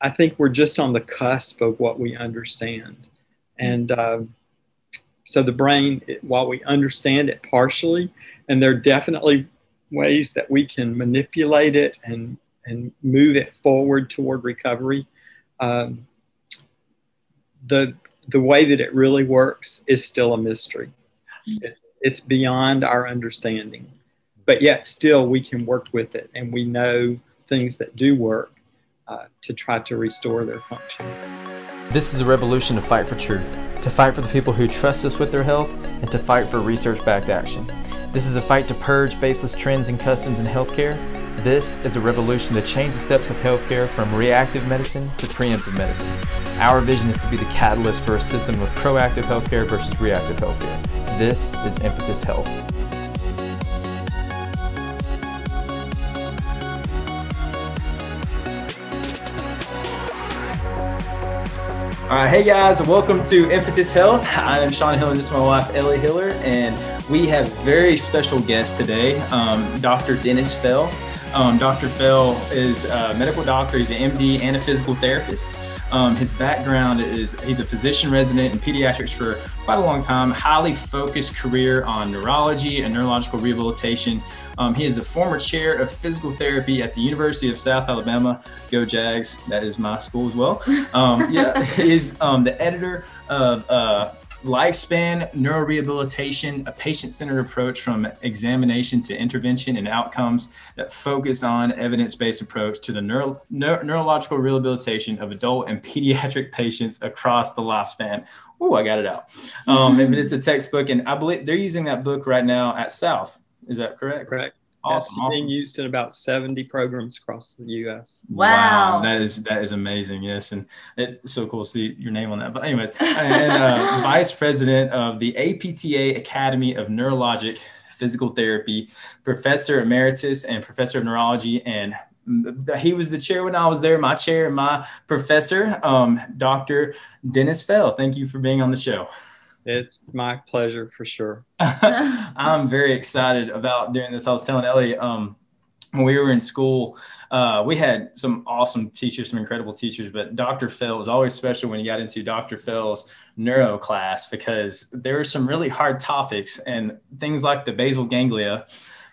I think we're just on the cusp of what we understand. And uh, so the brain, while we understand it partially, and there are definitely ways that we can manipulate it and, and move it forward toward recovery, um, the, the way that it really works is still a mystery. It's, it's beyond our understanding. But yet, still, we can work with it and we know things that do work uh, to try to restore their function. This is a revolution to fight for truth, to fight for the people who trust us with their health, and to fight for research backed action. This is a fight to purge baseless trends and customs in healthcare. This is a revolution to change the steps of healthcare from reactive medicine to preemptive medicine. Our vision is to be the catalyst for a system of proactive healthcare versus reactive healthcare. This is Impetus Health. All right, hey guys, welcome to Impetus Health. I am Sean Hill, and this is my wife Ellie Hiller, and we have very special guest today, um, Dr. Dennis Fell. Um, Dr. Fell is a medical doctor. He's an MD and a physical therapist. Um, his background is he's a physician resident in pediatrics for quite a long time, highly focused career on neurology and neurological rehabilitation. Um, he is the former chair of physical therapy at the University of South Alabama. Go Jags! That is my school as well. Um, yeah, he's um, the editor of uh, Lifespan Neurorehabilitation, a patient centered approach from examination to intervention and outcomes that focus on evidence based approach to the neuro- neuro- neurological rehabilitation of adult and pediatric patients across the lifespan. Oh, I got it out. Um, mm-hmm. It's a textbook, and I believe they're using that book right now at South. Is that correct? Correct. Awesome. It's being used in about 70 programs across the U.S. Wow. wow. that is that is amazing. Yes, and it's so cool to see your name on that. But anyways, and uh, vice president of the APTA Academy of Neurologic Physical Therapy, professor emeritus and professor of neurology, and he was the chair when I was there. My chair and my professor, um, Dr. Dennis Fell. Thank you for being on the show. It's my pleasure for sure. I'm very excited about doing this. I was telling Ellie, um, when we were in school, uh, we had some awesome teachers, some incredible teachers, but Dr. Fell was always special when you got into Dr. Fell's neuro class because there were some really hard topics and things like the basal ganglia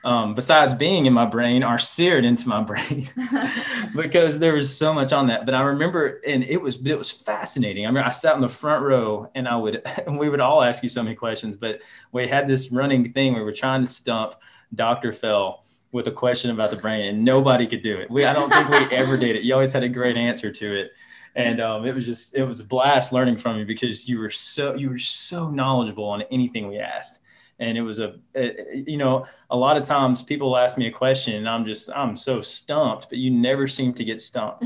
um, besides being in my brain, are seared into my brain because there was so much on that. But I remember, and it was it was fascinating. I mean, I sat in the front row, and I would and we would all ask you so many questions, but we had this running thing we were trying to stump Dr. Fell with a question about the brain, and nobody could do it. We I don't think we ever did it. You always had a great answer to it and um, it was just it was a blast learning from you because you were so you were so knowledgeable on anything we asked and it was a, it, you know a lot of times people ask me a question and i'm just i'm so stumped but you never seem to get stumped.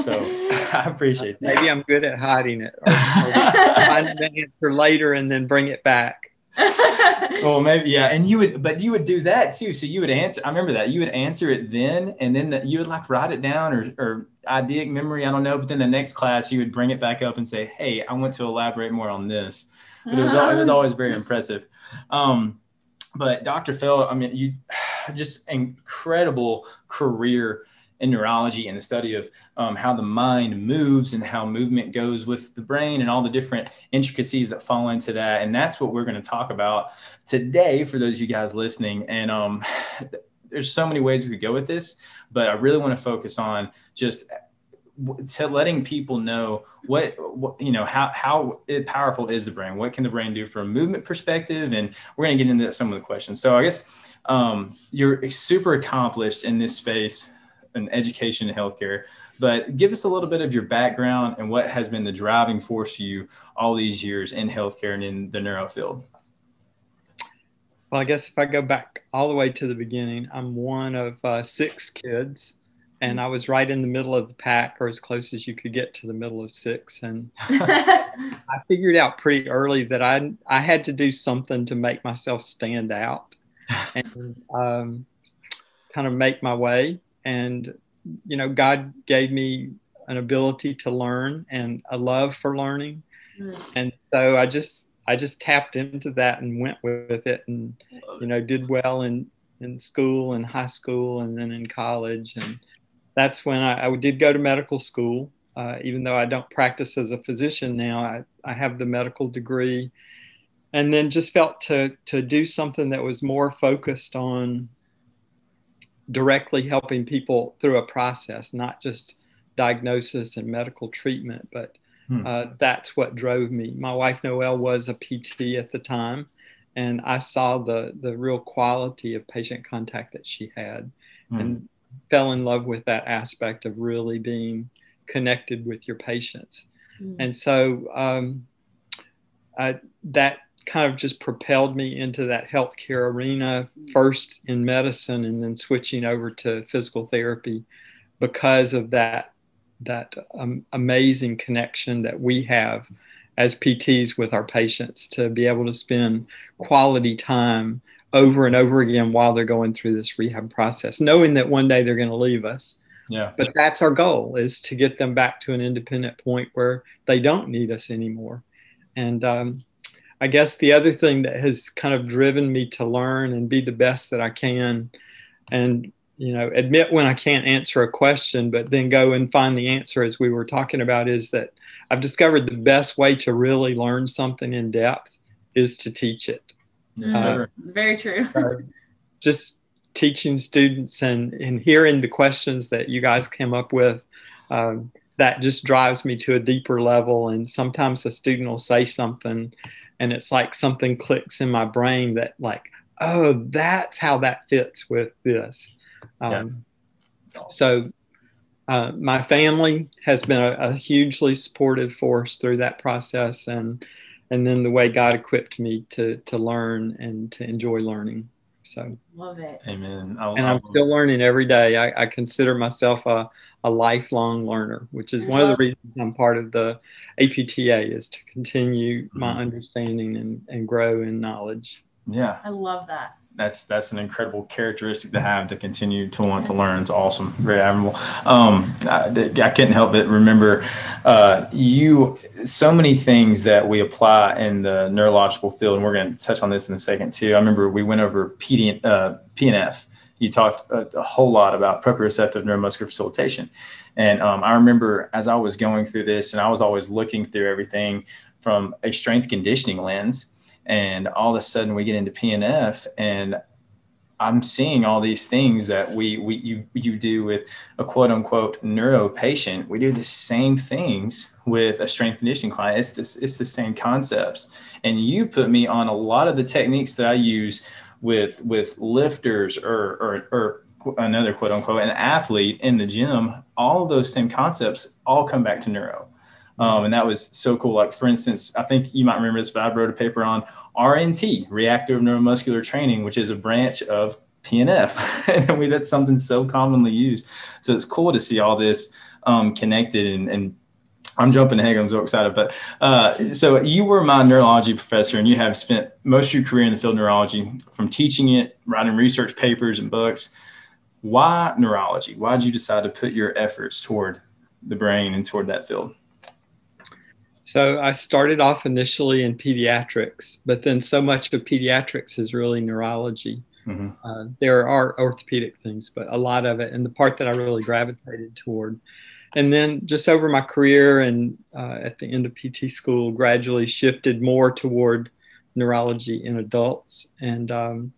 So i appreciate that. Maybe i'm good at hiding it or, or find an answer later and then bring it back well maybe yeah and you would but you would do that too. So you would answer i remember that. You would answer it then and then the, you would like write it down or or eidetic memory i don't know but then the next class you would bring it back up and say hey i want to elaborate more on this. But it was it was always very impressive. Um, but Dr. Fell, I mean, you just incredible career in neurology and the study of um, how the mind moves and how movement goes with the brain and all the different intricacies that fall into that. And that's what we're going to talk about today for those of you guys listening. And um, there's so many ways we could go with this, but I really want to focus on just to letting people know what, what, you know how how powerful is the brain what can the brain do from a movement perspective and we're going to get into some of the questions so i guess um, you're super accomplished in this space in education and healthcare but give us a little bit of your background and what has been the driving force for you all these years in healthcare and in the neuro field well i guess if i go back all the way to the beginning i'm one of uh, six kids and I was right in the middle of the pack, or as close as you could get to the middle of six. And I figured out pretty early that I I had to do something to make myself stand out, and um, kind of make my way. And you know, God gave me an ability to learn and a love for learning, mm. and so I just I just tapped into that and went with it, and you know, did well in in school and high school, and then in college and that's when I, I, did go to medical school uh, even though I don't practice as a physician now, I, I have the medical degree. And then just felt to, to do something that was more focused on directly helping people through a process, not just diagnosis and medical treatment, but hmm. uh, that's what drove me. My wife Noelle was a PT at the time, and I saw the the real quality of patient contact that she had, hmm. and fell in love with that aspect of really being connected with your patients. Hmm. And so um, I, that kind of just propelled me into that healthcare arena, first in medicine and then switching over to physical therapy because of that that um, amazing connection that we have as PTs with our patients to be able to spend quality time over and over again while they're going through this rehab process, knowing that one day they're going to leave us. Yeah. But that's our goal is to get them back to an independent point where they don't need us anymore. And um, I guess the other thing that has kind of driven me to learn and be the best that I can and you know admit when i can't answer a question but then go and find the answer as we were talking about is that i've discovered the best way to really learn something in depth is to teach it. Yes, uh, very true. uh, just teaching students and and hearing the questions that you guys came up with um, that just drives me to a deeper level and sometimes a student will say something and it's like something clicks in my brain that like oh that's how that fits with this um, yeah. So, uh, my family has been a, a, hugely supportive force through that process, and and then the way God equipped me to to learn and to enjoy learning. So love it. Amen. I and I'm still learning every day. I, I consider myself a, a lifelong learner, which is one of the reasons I'm part of the APTA is to continue my mm-hmm. understanding and, and grow in knowledge. Yeah. I love that that's that's an incredible characteristic to have to continue to want to learn. It's awesome, very admirable. Um, I, I, couldn't help but remember uh, you so many things that we apply in the neurological field, and we're going to touch on this in a second too. I remember we went over PD, uh, PNF. You talked a, a, whole lot about proprioceptive neuromuscular facilitation, and um, I remember as I was going through this, and I was always looking through everything from a strength conditioning lens and all of a sudden we get into PNF and I'm seeing all these things that we, we you, you do with a quote unquote neuro patient. We do the same things with a strength conditioning client. It's this it's the same concepts. And you put me on a lot of the techniques that I use with with lifters or or, or another quote unquote an athlete in the gym. All those same concepts all come back to neuro. Um, and that was so cool. Like for instance, I think you might remember this, but I wrote a paper on RNT, reactive neuromuscular training, which is a branch of PNF. and we, that's something so commonly used. So it's cool to see all this um, connected and, and I'm jumping ahead. I'm so excited. But uh, so you were my neurology professor, and you have spent most of your career in the field of neurology, from teaching it, writing research papers and books. Why neurology? Why did you decide to put your efforts toward the brain and toward that field? So I started off initially in pediatrics, but then so much of pediatrics is really neurology. Mm-hmm. Uh, there are orthopedic things, but a lot of it, and the part that I really gravitated toward. And then just over my career and uh, at the end of PT school, gradually shifted more toward neurology in adults and um,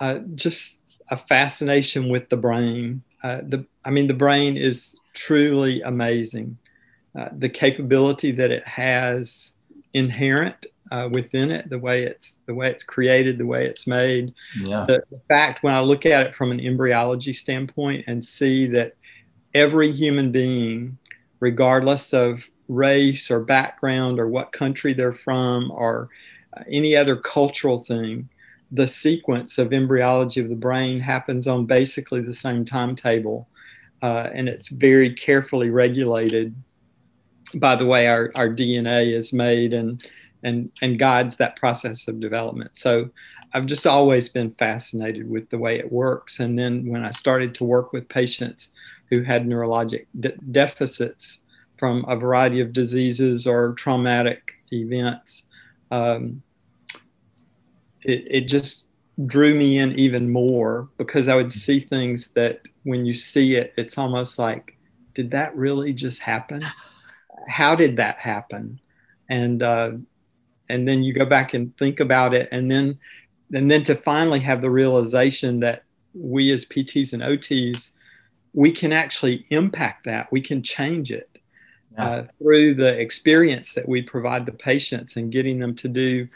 uh, just a fascination with the brain. Uh, the, I mean, the brain is truly amazing. Uh, the capability that it has inherent uh, within it, the way it's the way it's created, the way it's made. Yeah. The, the fact when I look at it from an embryology standpoint and see that every human being, regardless of race or background or what country they're from or uh, any other cultural thing, the sequence of embryology of the brain happens on basically the same timetable. Uh, and it's very carefully regulated by the way our, our DNA is made and and and guides that process of development. So I've just always been fascinated with the way it works. And then when I started to work with patients who had neurologic de- deficits from a variety of diseases or traumatic events, um, it, it just drew me in even more because I would see things that when you see it, it's almost like did that really just happen? How did that happen? And uh, and then you go back and think about it, and then and then to finally have the realization that we as PTs and OTs, we can actually impact that. We can change it yeah. uh, through the experience that we provide the patients and getting them to do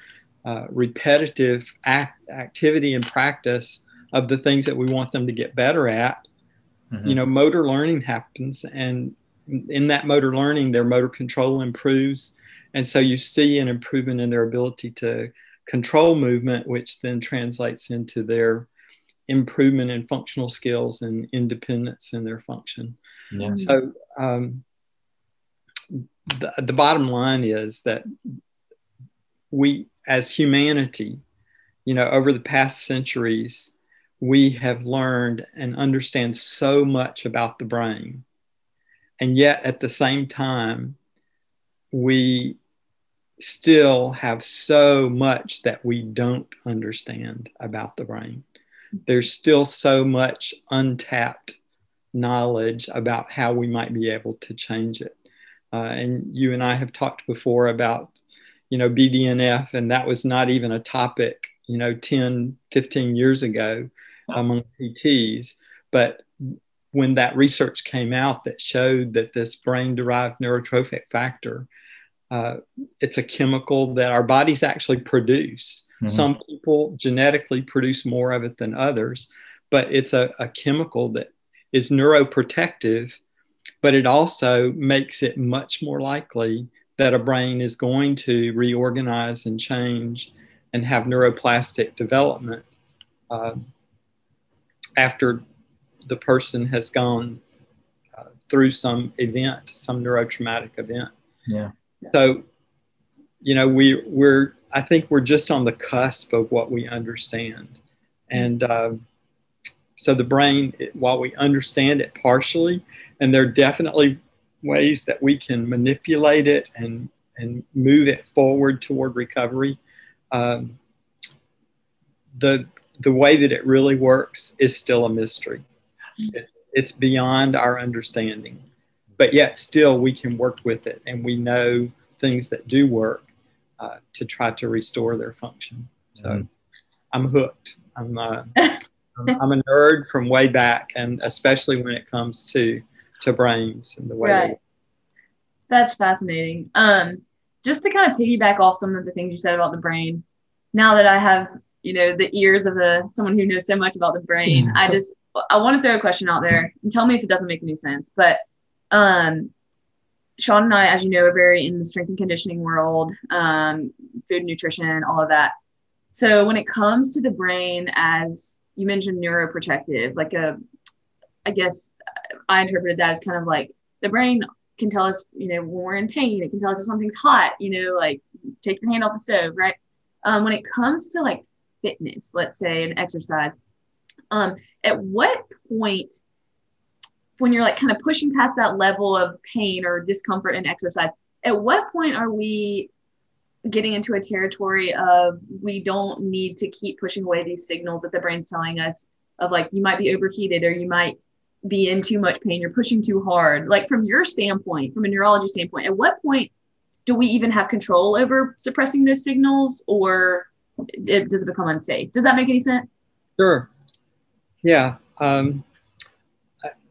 uh, repetitive act, activity and practice of the things that we want them to get better at. Mm-hmm. You know, motor learning happens, and in that motor learning, their motor control improves. And so you see an improvement in their ability to control movement, which then translates into their improvement in functional skills and independence in their function. Yeah. So, um, the, the bottom line is that we, as humanity, you know, over the past centuries, we have learned and understand so much about the brain. And yet, at the same time, we still have so much that we don't understand about the brain. There's still so much untapped knowledge about how we might be able to change it. Uh, and you and I have talked before about, you know, BDNF, and that was not even a topic, you know, 10, 15 years ago among PTs. But when that research came out that showed that this brain derived neurotrophic factor uh, it's a chemical that our bodies actually produce. Mm-hmm. Some people genetically produce more of it than others, but it's a, a chemical that is neuroprotective, but it also makes it much more likely that a brain is going to reorganize and change and have neuroplastic development uh, after the person has gone uh, through some event, some neurotraumatic event. Yeah. So, you know, we we're I think we're just on the cusp of what we understand, and um, so the brain, while we understand it partially, and there are definitely ways that we can manipulate it and and move it forward toward recovery. Um, the the way that it really works is still a mystery. It's, it's beyond our understanding but yet still we can work with it and we know things that do work uh, to try to restore their function. So mm-hmm. I'm hooked. I'm, uh, I'm, I'm, a nerd from way back, and especially when it comes to to brains and the way. Right. That's fascinating. Um, just to kind of piggyback off some of the things you said about the brain. Now that I have, you know, the ears of a someone who knows so much about the brain, I just I want to throw a question out there and tell me if it doesn't make any sense. But um, Sean and I, as you know, are very in the strength and conditioning world, um, food, nutrition, all of that. So when it comes to the brain, as you mentioned, neuroprotective, like a, I guess I interpreted that as kind of like the brain can tell us, you know, when we're in pain, it can tell us if something's hot, you know, like take your hand off the stove, right? Um, when it comes to like fitness, let's say, and exercise, um, at what point when you're like kind of pushing past that level of pain or discomfort in exercise, at what point are we getting into a territory of we don't need to keep pushing away these signals that the brain's telling us of like you might be overheated or you might be in too much pain, you're pushing too hard. Like from your standpoint, from a neurology standpoint, at what point do we even have control over suppressing those signals or it, does it become unsafe? Does that make any sense? Sure. Yeah. Um,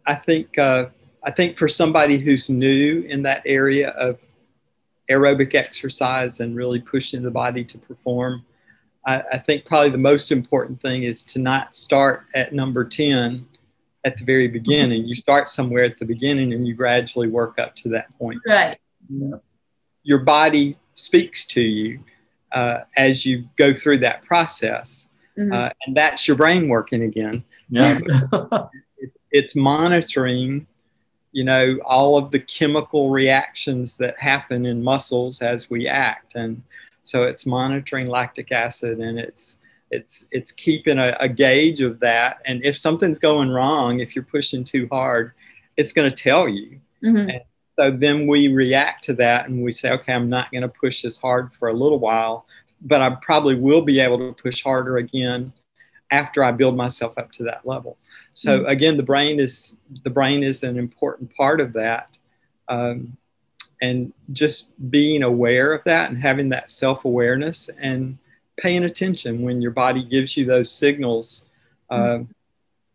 I think uh, I think for somebody who's new in that area of aerobic exercise and really pushing the body to perform, I, I, think probably the most important thing is to not start at number 10 at the very beginning. You start somewhere at the beginning and you gradually work up to that point. Right. Your body speaks to you uh, as you go through that process. Mm-hmm. Uh, and that's your brain working again. Yeah. It's monitoring you know all of the chemical reactions that happen in muscles as we act. And so it's monitoring lactic acid and it's it's it's keeping a, a gauge of that. And if something's going wrong if you're pushing too hard it's going to tell you. Mm-hmm. and so then we react to that and we say okay i'm not going to push as hard for a little while but i probably will be able to push harder again after i build myself up to that level So mm-hmm. again, the brain is the brain is an important part of that, um, and just being aware of that and having that self awareness and paying attention when your body gives you those signals uh, mm-hmm.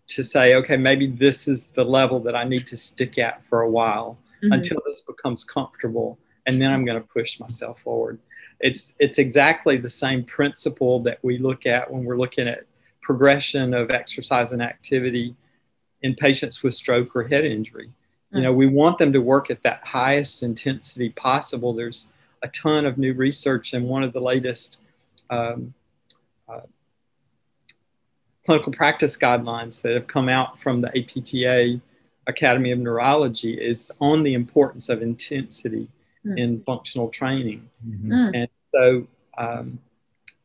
to say, okay, maybe this is the level that I need to stick at for a while mm-hmm. until this becomes comfortable, and then I'm going to push myself forward. It's it's exactly the same principle that we look at when we're looking at progression of exercise and activity in patients with stroke or head injury. You know, we want them to work at that highest intensity possible. There's a ton of new research, and one of the latest um, uh, clinical practice guidelines that have come out from the APTA Academy of Neurology is on the importance of intensity mm. in functional training. Mm-hmm. And so, um,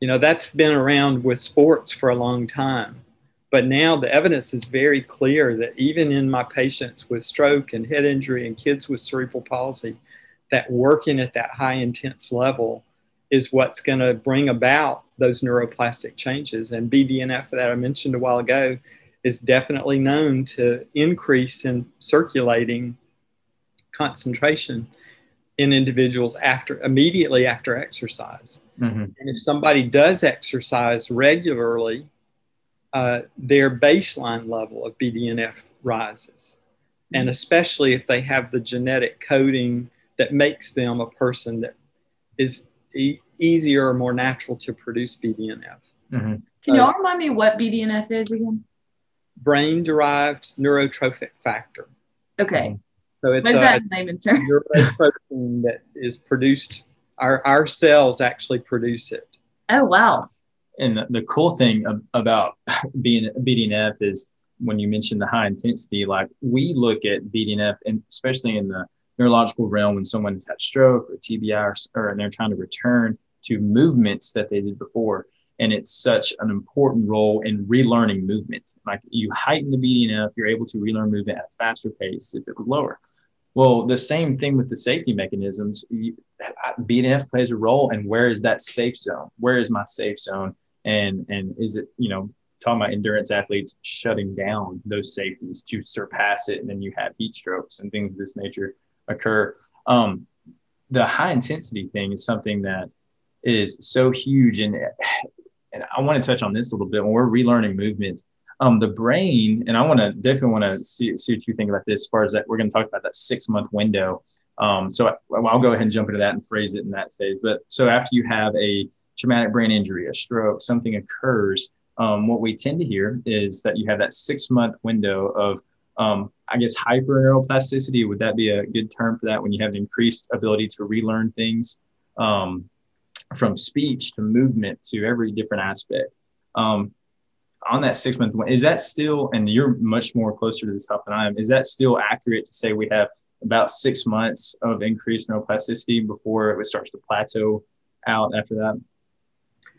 you know, that's been around with sports for a long time. But now the evidence is very clear that even in my patients with stroke and head injury and kids with cerebral palsy, that working at that high intense level is what's going to bring about those neuroplastic changes. And BDNF that I mentioned a while ago is definitely known to increase in circulating concentration in individuals after immediately after exercise. Mm-hmm. And if somebody does exercise regularly, uh, their baseline level of BDNF rises. And mm-hmm. especially if they have the genetic coding that makes them a person that is e- easier or more natural to produce BDNF. Mm-hmm. Can y'all remind me what BDNF is again? Brain derived neurotrophic factor. Okay. So it's a, that name neuroprotein that is produced, our, our cells actually produce it. Oh, wow and the, cool thing about being BDNF is when you mention the high intensity, like we look at BDNF, and especially in the neurological realm, when someone's had stroke or TBI, or, or they're trying to return to movements that they did before. And it's such an important role in relearning movement. Like you heighten the BDNF, you're able to relearn movement at a faster pace if it was lower. Well, the same thing with the safety mechanisms. BDNF plays a role, and where is that safe zone? Where is my safe zone? and and is it you know talking about endurance athletes shutting down those safeties to surpass it and then you have heat strokes and things of this nature occur um, the high intensity thing is something that is so huge and and i want to touch on this a little bit when we're relearning movements um, the brain and i want to definitely want to see, see what you think about this as far as that we're going to talk about that six month window um, so I, i'll go ahead and jump into that and phrase it in that phase but so after you have a traumatic brain injury, a stroke, something occurs, um, what we tend to hear is that you have that six month window of, um, I guess, hyper neuroplasticity. Would that be a good term for that when you have the increased ability to relearn things um, from speech to movement to every different aspect? Um, on that six month, is that still, and you're much more closer to this stuff than I am, is that still accurate to say we have about six months of increased neuroplasticity before it starts to plateau out after that?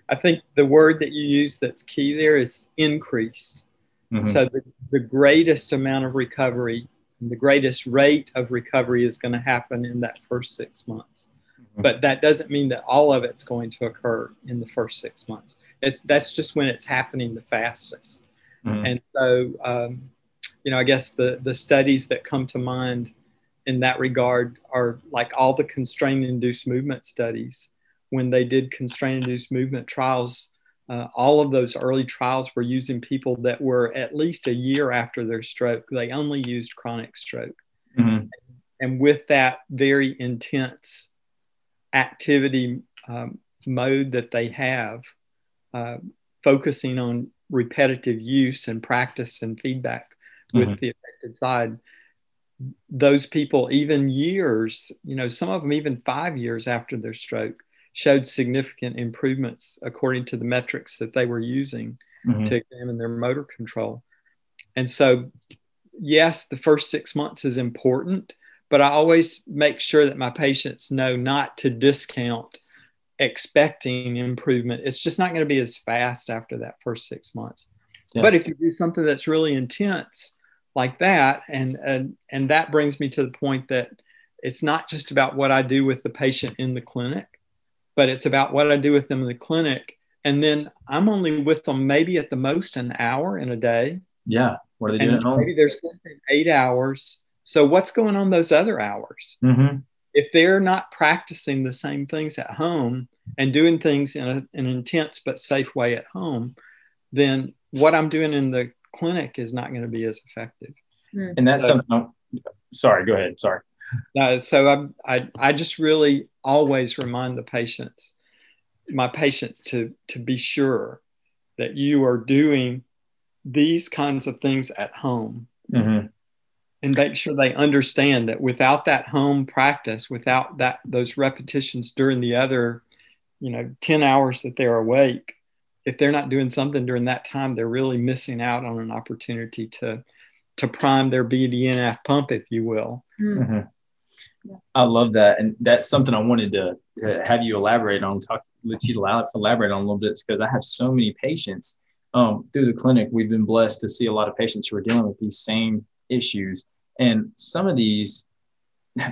I think the word that you use that's key there is increased. Mm-hmm. So the, the greatest amount of recovery, the greatest rate of recovery is going to happen in that first six months. Mm-hmm. But that doesn't mean that all of it's going to occur in the first six months. It's that's just when it's happening the fastest. Mm-hmm. And so, um, you know, I guess the the studies that come to mind in that regard are like all the constraint induced movement studies when they did constraint induced movement trials, uh, all of those early trials were using people that were at least a year after their stroke. They only used chronic stroke. Mm-hmm. And with that very intense activity um, mode that they have, uh, focusing on repetitive use and practice and feedback with mm-hmm. the affected side, those people, even years, you know, some of them even five years after their stroke, showed significant improvements according to the metrics that they were using mm-hmm. to examine their motor control. And so, yes, the first six months is important, but I always make sure that my patients know not to discount expecting improvement. It's just not going to be as fast after that first six months. Yeah. But if you do something that's really intense like that, and, and and that brings me to the point that it's not just about what I do with the patient in the clinic, but it's about what I do with them in the clinic. And then I'm only with them maybe at the most an hour in a day. Yeah. What are they doing at home? maybe they're sleeping eight hours. So what's going on those other hours? Mm-hmm. If they're not practicing the same things at home and doing things in a, an intense but safe way at home, then what I'm doing in the clinic is not going to be as effective. And that's So- something. Sorry, go ahead. Sorry. Uh, so I, I, I just really always remind the patients, my patients, to to be sure that you are doing these kinds of things at home, Mm-hmm. And make sure they understand that without that home practice, without that those repetitions during the other, you know, ten hours that they're awake, if they're not doing something during that time, they're really missing out on an opportunity to to prime their BDNF pump, if you will. Mm. Mm-hmm. I love that, and that's something I wanted to, to have you elaborate on. Talk, let you elab- elaborate on a little bit because I have so many patients um, through the clinic. We've been blessed to see a lot of patients who are dealing with these same issues, and some of these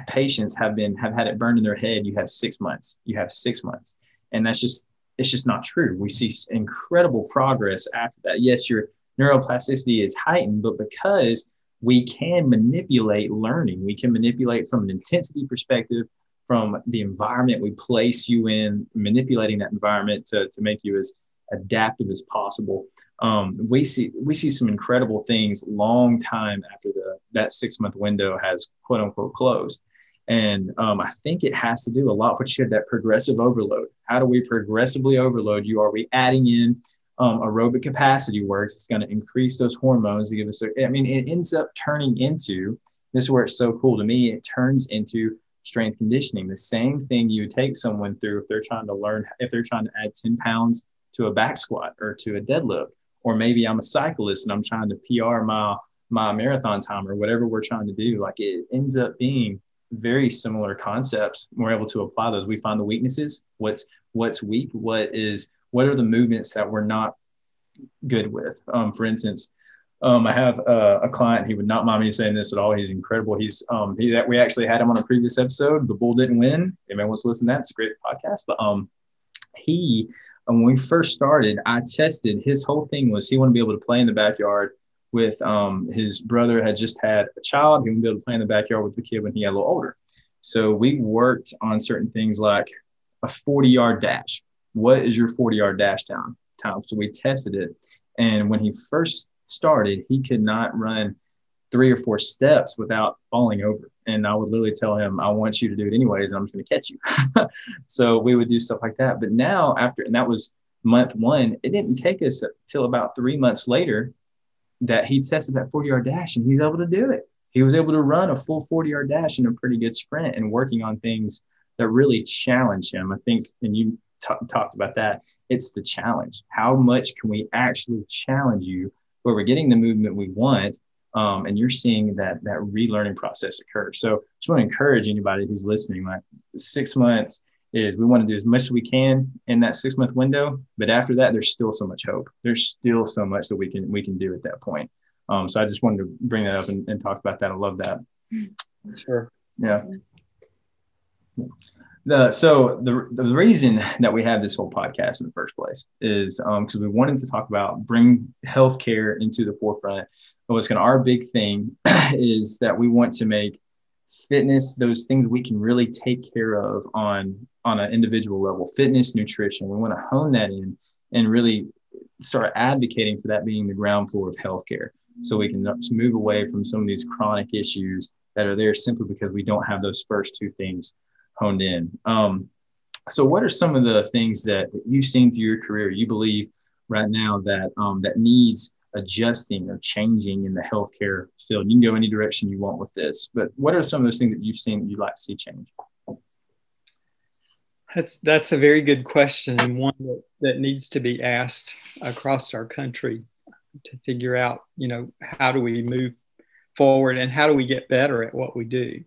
patients have been have had it burned in their head. You have six months. You have six months, and that's just it's just not true. We see incredible progress after that. Yes, your neuroplasticity is heightened, but because we can manipulate learning. We can manipulate from an intensity perspective, from the environment we place you in, manipulating that environment to, to make you as adaptive as possible. Um, we see we see some incredible things long time after the that six month window has quote unquote closed. And um, I think it has to do a lot with you that progressive overload. How do we progressively overload you? Are we adding in um, aerobic capacity works. It's going to increase those hormones to give us. I mean, it ends up turning into this is where it's so cool to me. It turns into strength conditioning. The same thing you take someone through if they're trying to learn, if they're trying to add 10 pounds to a back squat or to a deadlift, or maybe I'm a cyclist and I'm trying to PR my my marathon time or whatever we're trying to do. Like it ends up being very similar concepts. We're able to apply those. We find the weaknesses. What's what's weak. What is what are the movements that we're not good with? Um, for instance, um, I have a, a client. He would not mind me saying this at all. He's incredible. He's um, he that we actually had him on a previous episode. The bull didn't win. Anyone wants to listen to that, it's a great podcast. But um, he when we first started, I tested. His whole thing was he wanted to be able to play in the backyard with um, his brother had just had a child. He wanted to be able to play in the backyard with the kid when he got a little older. So we worked on certain things like a 40 yard dash. What is your 40 yard dash down time? So we tested it. And when he first started, he could not run three or four steps without falling over. And I would literally tell him, I want you to do it anyways, and I'm just going to catch you. so we would do stuff like that. But now, after, and that was month one, it didn't take us till about three months later that he tested that 40 yard dash and he's able to do it. He was able to run a full 40 yard dash in a pretty good sprint and working on things that really challenge him. I think, and you t- talked about that, it's the challenge. How much can we actually challenge you where we're getting the movement we want? Um, and you're seeing that that relearning process occur. So just want to encourage anybody who's listening, like six months is we want to do as much as we can in that six month window. But after that, there's still so much hope. There's still so much that we can we can do at that point. Um, so I just wanted to bring that up and, and talk about that. I love that. Sure. Yeah. The, so the, the reason that we have this whole podcast in the first place is because um, we wanted to talk about bring healthcare into the forefront. But to our big thing is that we want to make fitness those things we can really take care of on on an individual level fitness nutrition. We want to hone that in and really start advocating for that being the ground floor of healthcare. So we can move away from some of these chronic issues that are there simply because we don't have those first two things honed in. Um, so what are some of the things that you've seen through your career you believe right now that um, that needs adjusting or changing in the healthcare field? You can go any direction you want with this, but what are some of those things that you've seen that you'd like to see change? That's that's a very good question and one that, that needs to be asked across our country to figure out, you know, how do we move forward and how do we get better at what we do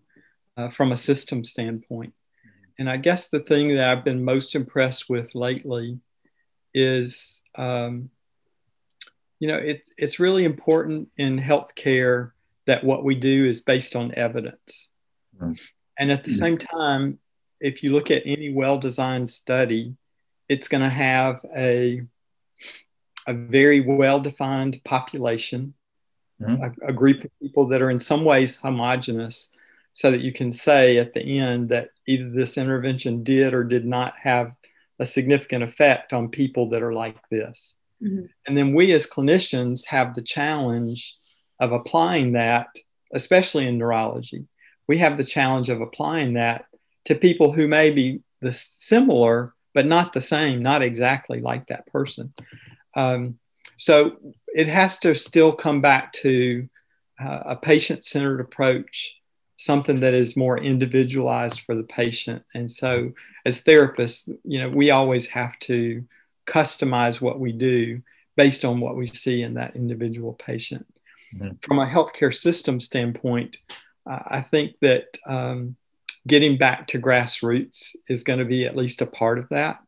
uh, from a system standpoint. And I guess the thing that I've been most impressed with lately is um, you know, it, it's really important in healthcare that what we do is based on evidence. Mm-hmm. And at the mm-hmm. same time, if you look at any well designed study, it's going to have a, a very well defined population mm-hmm. a, a, group of people that are in some ways homogenous so that you can say at the end that either this intervention did or did not have a significant effect on people that are like this. Mm-hmm. And then we as clinicians have the challenge of applying that, especially in neurology. We have the challenge of applying that to people who may be the similar, but not the same, not exactly like that person. Um, so it has to still come back to uh, a patient centered approach, something that is more individualized for the patient. And so, as therapists, you know, we always have to customize what we do based on what we see in that individual patient. Mm-hmm. From a healthcare system standpoint, uh, I think that um, getting back to grassroots is going to be at least a part of that.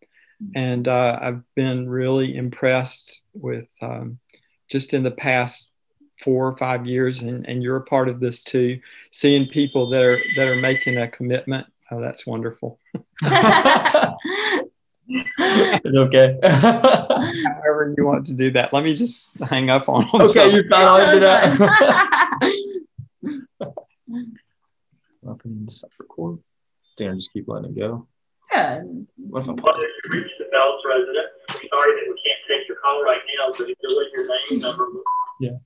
Mm-hmm. And uh, I've been really impressed with um, just in the past four or five years, and, and you're a part of this too, seeing people that are that are making a commitment. Oh, that's wonderful. it's okay. However you want to do that. Let me just hang up on. Okay, so. you're fine. I'll do that. Welcome to stop record. Dan, just keep letting it go. Yeah. What if I pause? You reach the Bells resident. Sorry that we can't take your call right now, but if you leave your name, number. Yeah.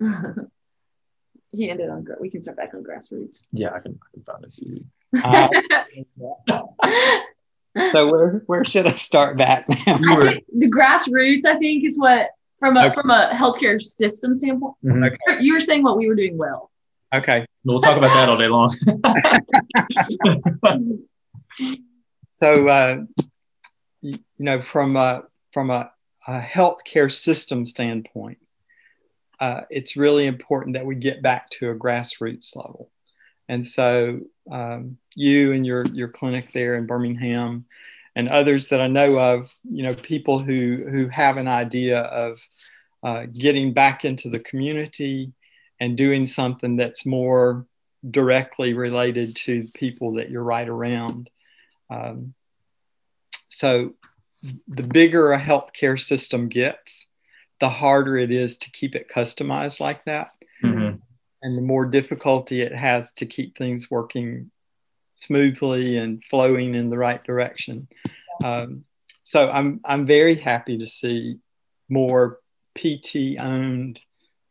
he ended on. We can start back on grassroots. Yeah, I can. I can find a CD. Uh, so where where should I start back now? the grassroots, I think, is what from a okay. from a healthcare system standpoint. Mm-hmm. Okay. You were saying what we were doing well. Okay. We'll talk about that all day long. so uh, you know, from a from a, a healthcare system standpoint, uh, it's really important that we get back to a grassroots level. And so um, you and your your clinic there in Birmingham, and others that I know of, you know, people who who have an idea of uh, getting back into the community and doing something that's more directly related to people that you're right around. Um, so the bigger a healthcare system gets, the harder it is to keep it customized like that. Mm-hmm and the more difficulty it has to keep things working smoothly and flowing in the right direction. Um, so I'm I'm very happy to see more PT owned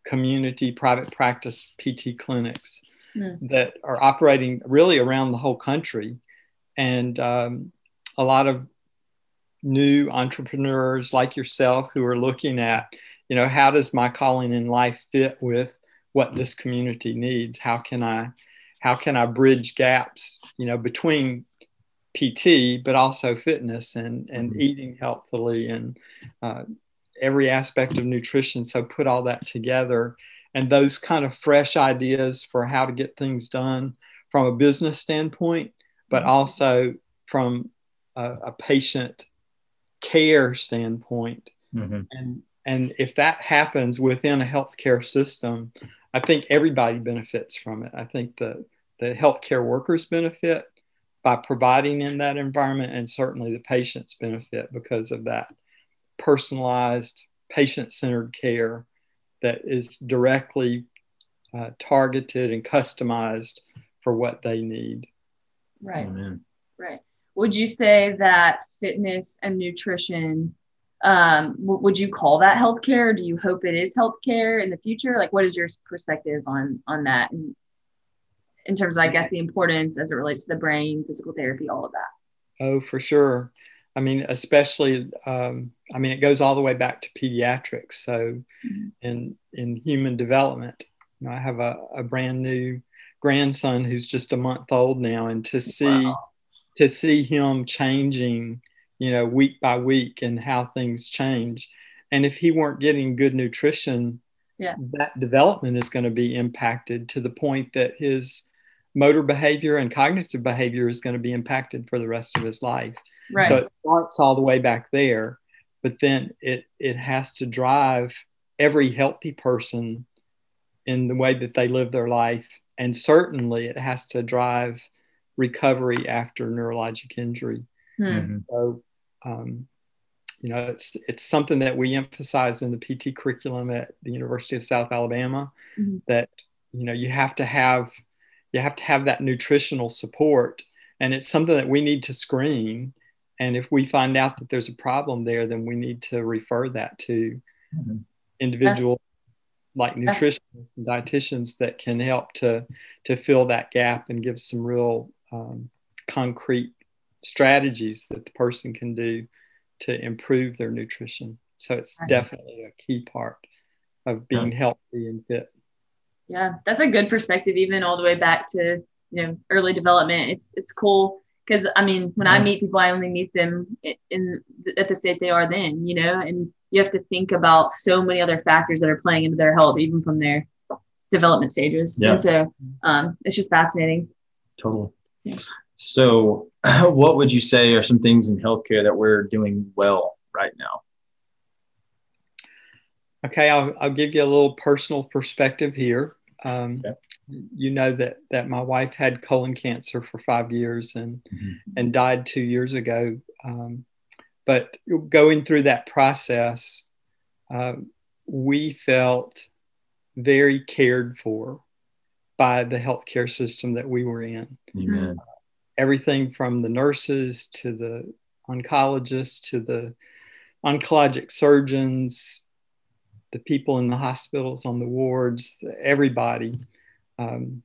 community private practice PT clinics mm. that are operating really around the whole country, and um, a lot of new entrepreneurs like yourself who are looking at you know how does my calling in life fit with what this community needs how can i how can i bridge gaps you know between pt but also fitness and and mm-hmm. eating healthily and uh, every aspect of nutrition so put all that together and those kind of fresh ideas for how to get things done from a business standpoint but mm-hmm. also from a, a patient care standpoint mm-hmm. and and if that happens within a healthcare system I think everybody benefits from it. I think the, the healthcare workers benefit by providing in that environment, and certainly the patients benefit because of that personalized, patient centered care that is directly uh, targeted and customized for what they need. Right. Amen. Right. Would you say that fitness and nutrition um, w- would you call that healthcare? Do you hope it is healthcare in the future? Like, what is your perspective on on that, and in terms of, I guess, the importance as it relates to the brain, physical therapy, all of that? Oh, for sure. I mean, especially, um, I mean, it goes all the way back to pediatrics. So, mm-hmm. in in human development, you know, I have a, a brand new grandson who's just a month old now, and to see wow. to see him changing you know, week by week and how things change. And if he weren't getting good nutrition, yeah. that development is going to be impacted to the point that his motor behavior and cognitive behavior is going to be impacted for the rest of his life. Right. So it starts all the way back there, but then it it has to drive every healthy person in the way that they live their life, and certainly it has to drive recovery after neurologic injury. Hmm. So um, you know, it's it's something that we emphasize in the PT curriculum at the University of South Alabama. Mhm. That you know you have to have you have to have that nutritional support, and it's something that we need to screen. And if we find out that there's a problem there, then we need to refer that to Mhm. individual like nutritionists and dietitians that can help to to fill that gap and give some real um, concrete strategies that the person can do to improve their nutrition. So it's Right. definitely a key part of being healthy and fit. Yeah, that's a good perspective, even all the way back to you know early development. It's it's cool because I mean, when I meet people, I only meet them i- in at the state they are then, you know, and you have to think about so many other factors that are playing into their health, even from their development stages. Yeah. And so um, it's just fascinating. Totally. Yeah. So, what would you say are some things in healthcare that we're doing well right now? Okay, I'll, I'll give you a little personal perspective here. Um, Okay. You know that that my wife had colon cancer for five years and and died two years ago. Um, but going through that process, um, we felt very cared for by the healthcare system that we were in. Amen. Everything from the nurses to the oncologists to the oncologic surgeons, the people in the hospitals, on the wards, everybody. Um,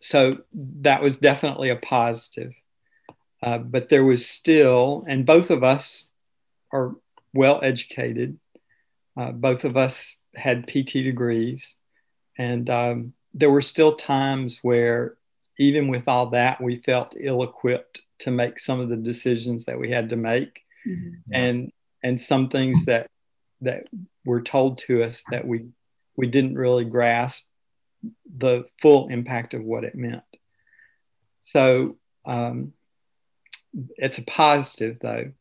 so that was definitely a positive. Uh, but there was still, and both of us are well educated. Uh, both of us had PT degrees, and um, there were still times where, even with all that, we felt ill equipped to make some of the decisions that we had to make, Mhm. And and some things that that were told to us that we we didn't really grasp the full impact of what it meant. So um, it's a positive, though,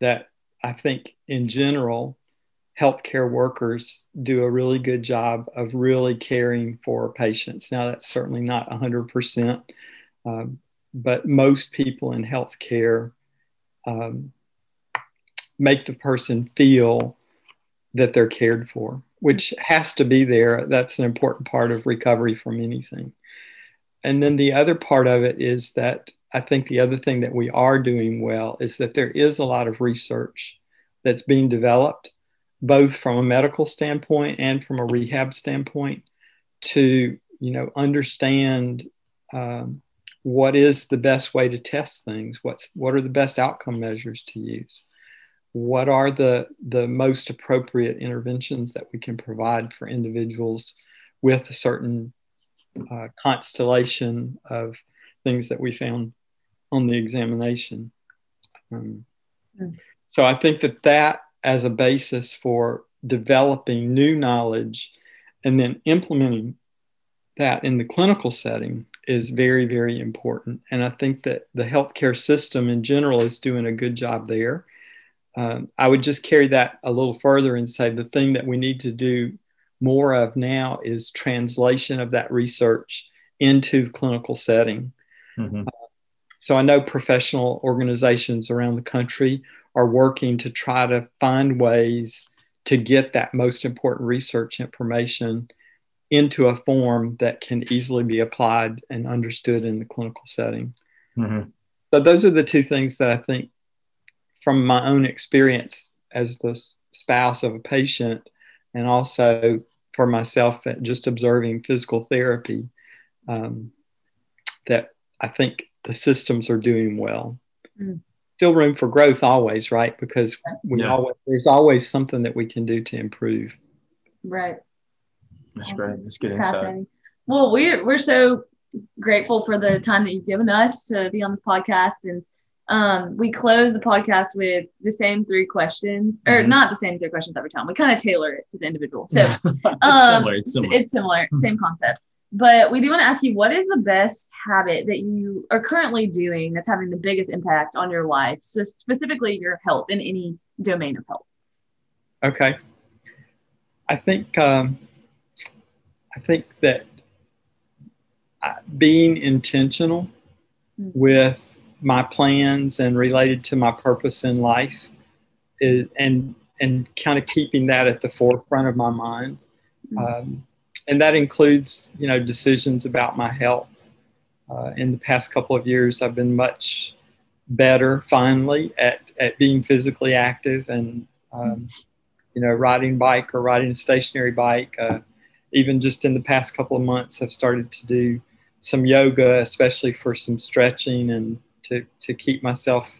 that I think in general, healthcare workers do a really good job of really caring for patients. Now, that's certainly not 100%, um, but most people in healthcare um, make the person feel that they're cared for, which has to be there. That's an important part of recovery from anything. And then the other part of it is that I think the other thing that we are doing well is that there is a lot of research that's being developed, both from a medical standpoint and from a rehab standpoint, to you know understand um, what is the best way to test things. What's what are the best outcome measures to use? What are the the most appropriate interventions that we can provide for individuals with a certain uh, constellation of things that we found on the examination. Um, Mm. So I think that that as a basis for developing new knowledge and then implementing that in the clinical setting is very, very important. And I think that the healthcare system in general is doing a good job there. Um, I would just carry that a little further and say the thing that we need to do more of now is translation of that research into the clinical setting. Mhm. So I know professional organizations around the country are working to try to find ways to get that most important research information into a form that can easily be applied and understood in the clinical setting. Mhm. So those are the two things that I think from my own experience as the spouse of a patient and also for myself just observing physical therapy um, that I think the systems are doing well. Mm. Still room for growth always, right? Because we Yeah. always there's always something that we can do to improve. Right. That's great. That's good insight. Fascinating. Well, we're we're so grateful for the time that you've given us to be on this podcast, and um, we close the podcast with the same three questions, or Mhm. not the same three questions every time. We kind of tailor it to the individual. So it's um, similar. It's similar. It's similar, same concept. But we do want to ask you, what is the best habit that you are currently doing that's having the biggest impact on your life, so specifically your health in any domain of health? Okay. I think um, I think that uh, being intentional Mm. with my plans and related to my purpose in life is, and and kind of keeping that at the forefront of my mind. Um, and that includes, you know, decisions about my health. Uh, in the past couple of years, I've been much better finally at, at being physically active and, um, you know, riding bike or riding a stationary bike. Uh, even just in the past couple of months, I've started to do some yoga, especially for some stretching and to, to keep myself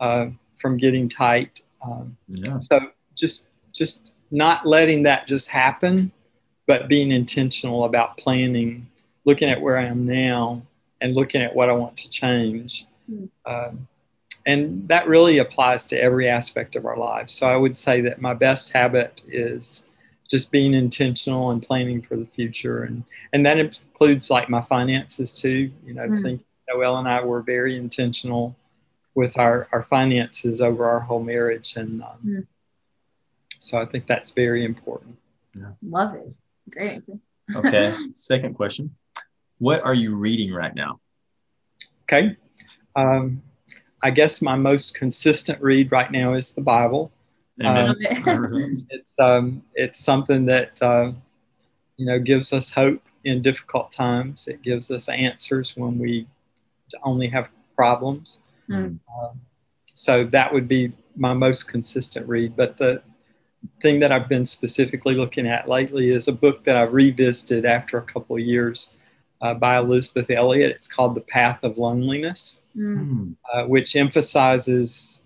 uh, from getting tight. Um, yeah. So just just not letting that just happen, but being intentional about planning, looking at where I am now, and looking at what I want to change. Mm. Um, and that really applies to every aspect of our lives. So I would say that my best habit is just being intentional and planning for the future, and and that includes like my finances too. You know, mm. think Noelle and I were very intentional with our our finances over our whole marriage, and um, mm. so I think that's very important. Yeah. Love it. Great. okay. Second question. What are you reading right now? Okay. Um, I guess my most consistent read right now is the Bible. Um, it's um, it's something that uh, you know gives us hope in difficult times. It gives us answers when we only have problems. Mm. Um, so that would be my most consistent read. But the thing that I've been specifically looking at lately is a book that I revisited after a couple of years uh, by Elisabeth Elliot. It's called The Path of Loneliness, mm. uh, which emphasizes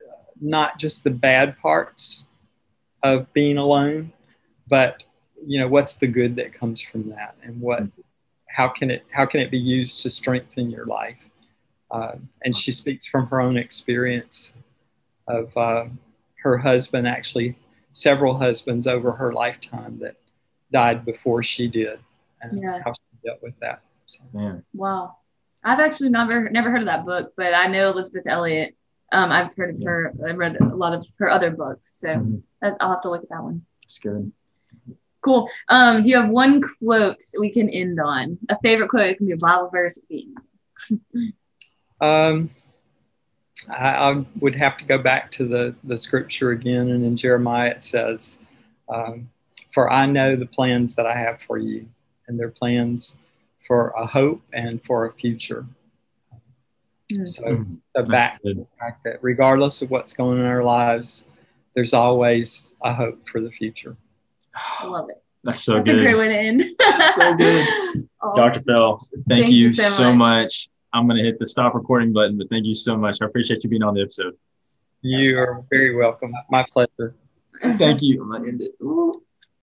uh, not just the bad parts of being alone, but you know what's the good that comes from that, and what how can it how can it be used to strengthen your life. Uh, and she speaks from her own experience of uh, her husband actually several husbands over her lifetime that died before she did and yeah. how she dealt with that. So. Wow. I've actually never never heard of that book, but I know Elisabeth Elliot. Um, I've heard of yeah. her. I've read a lot of her other books, so mm-hmm. I'll have to look at that one. It's good. Cool. Um, do you have one quote we can end on? A favorite quote? It can be a Bible verse. um, I, I, would have to go back to the, the scripture again. And in Jeremiah, it says, um, For I know the plans that I have for you, and they're plans for a hope and for a future. Mm-hmm. So, so back to the fact that regardless of what's going on in our lives, there's always a hope for the future. I love it. That's so That's good. a great way to end. so good. Oh. Dr. Phil, thank, thank you, you, so, so much. much. I'm going to hit the stop recording button, but thank you so much. I appreciate you being on the episode. You are very welcome. My pleasure. Thank you. I'm going to end it. Ooh.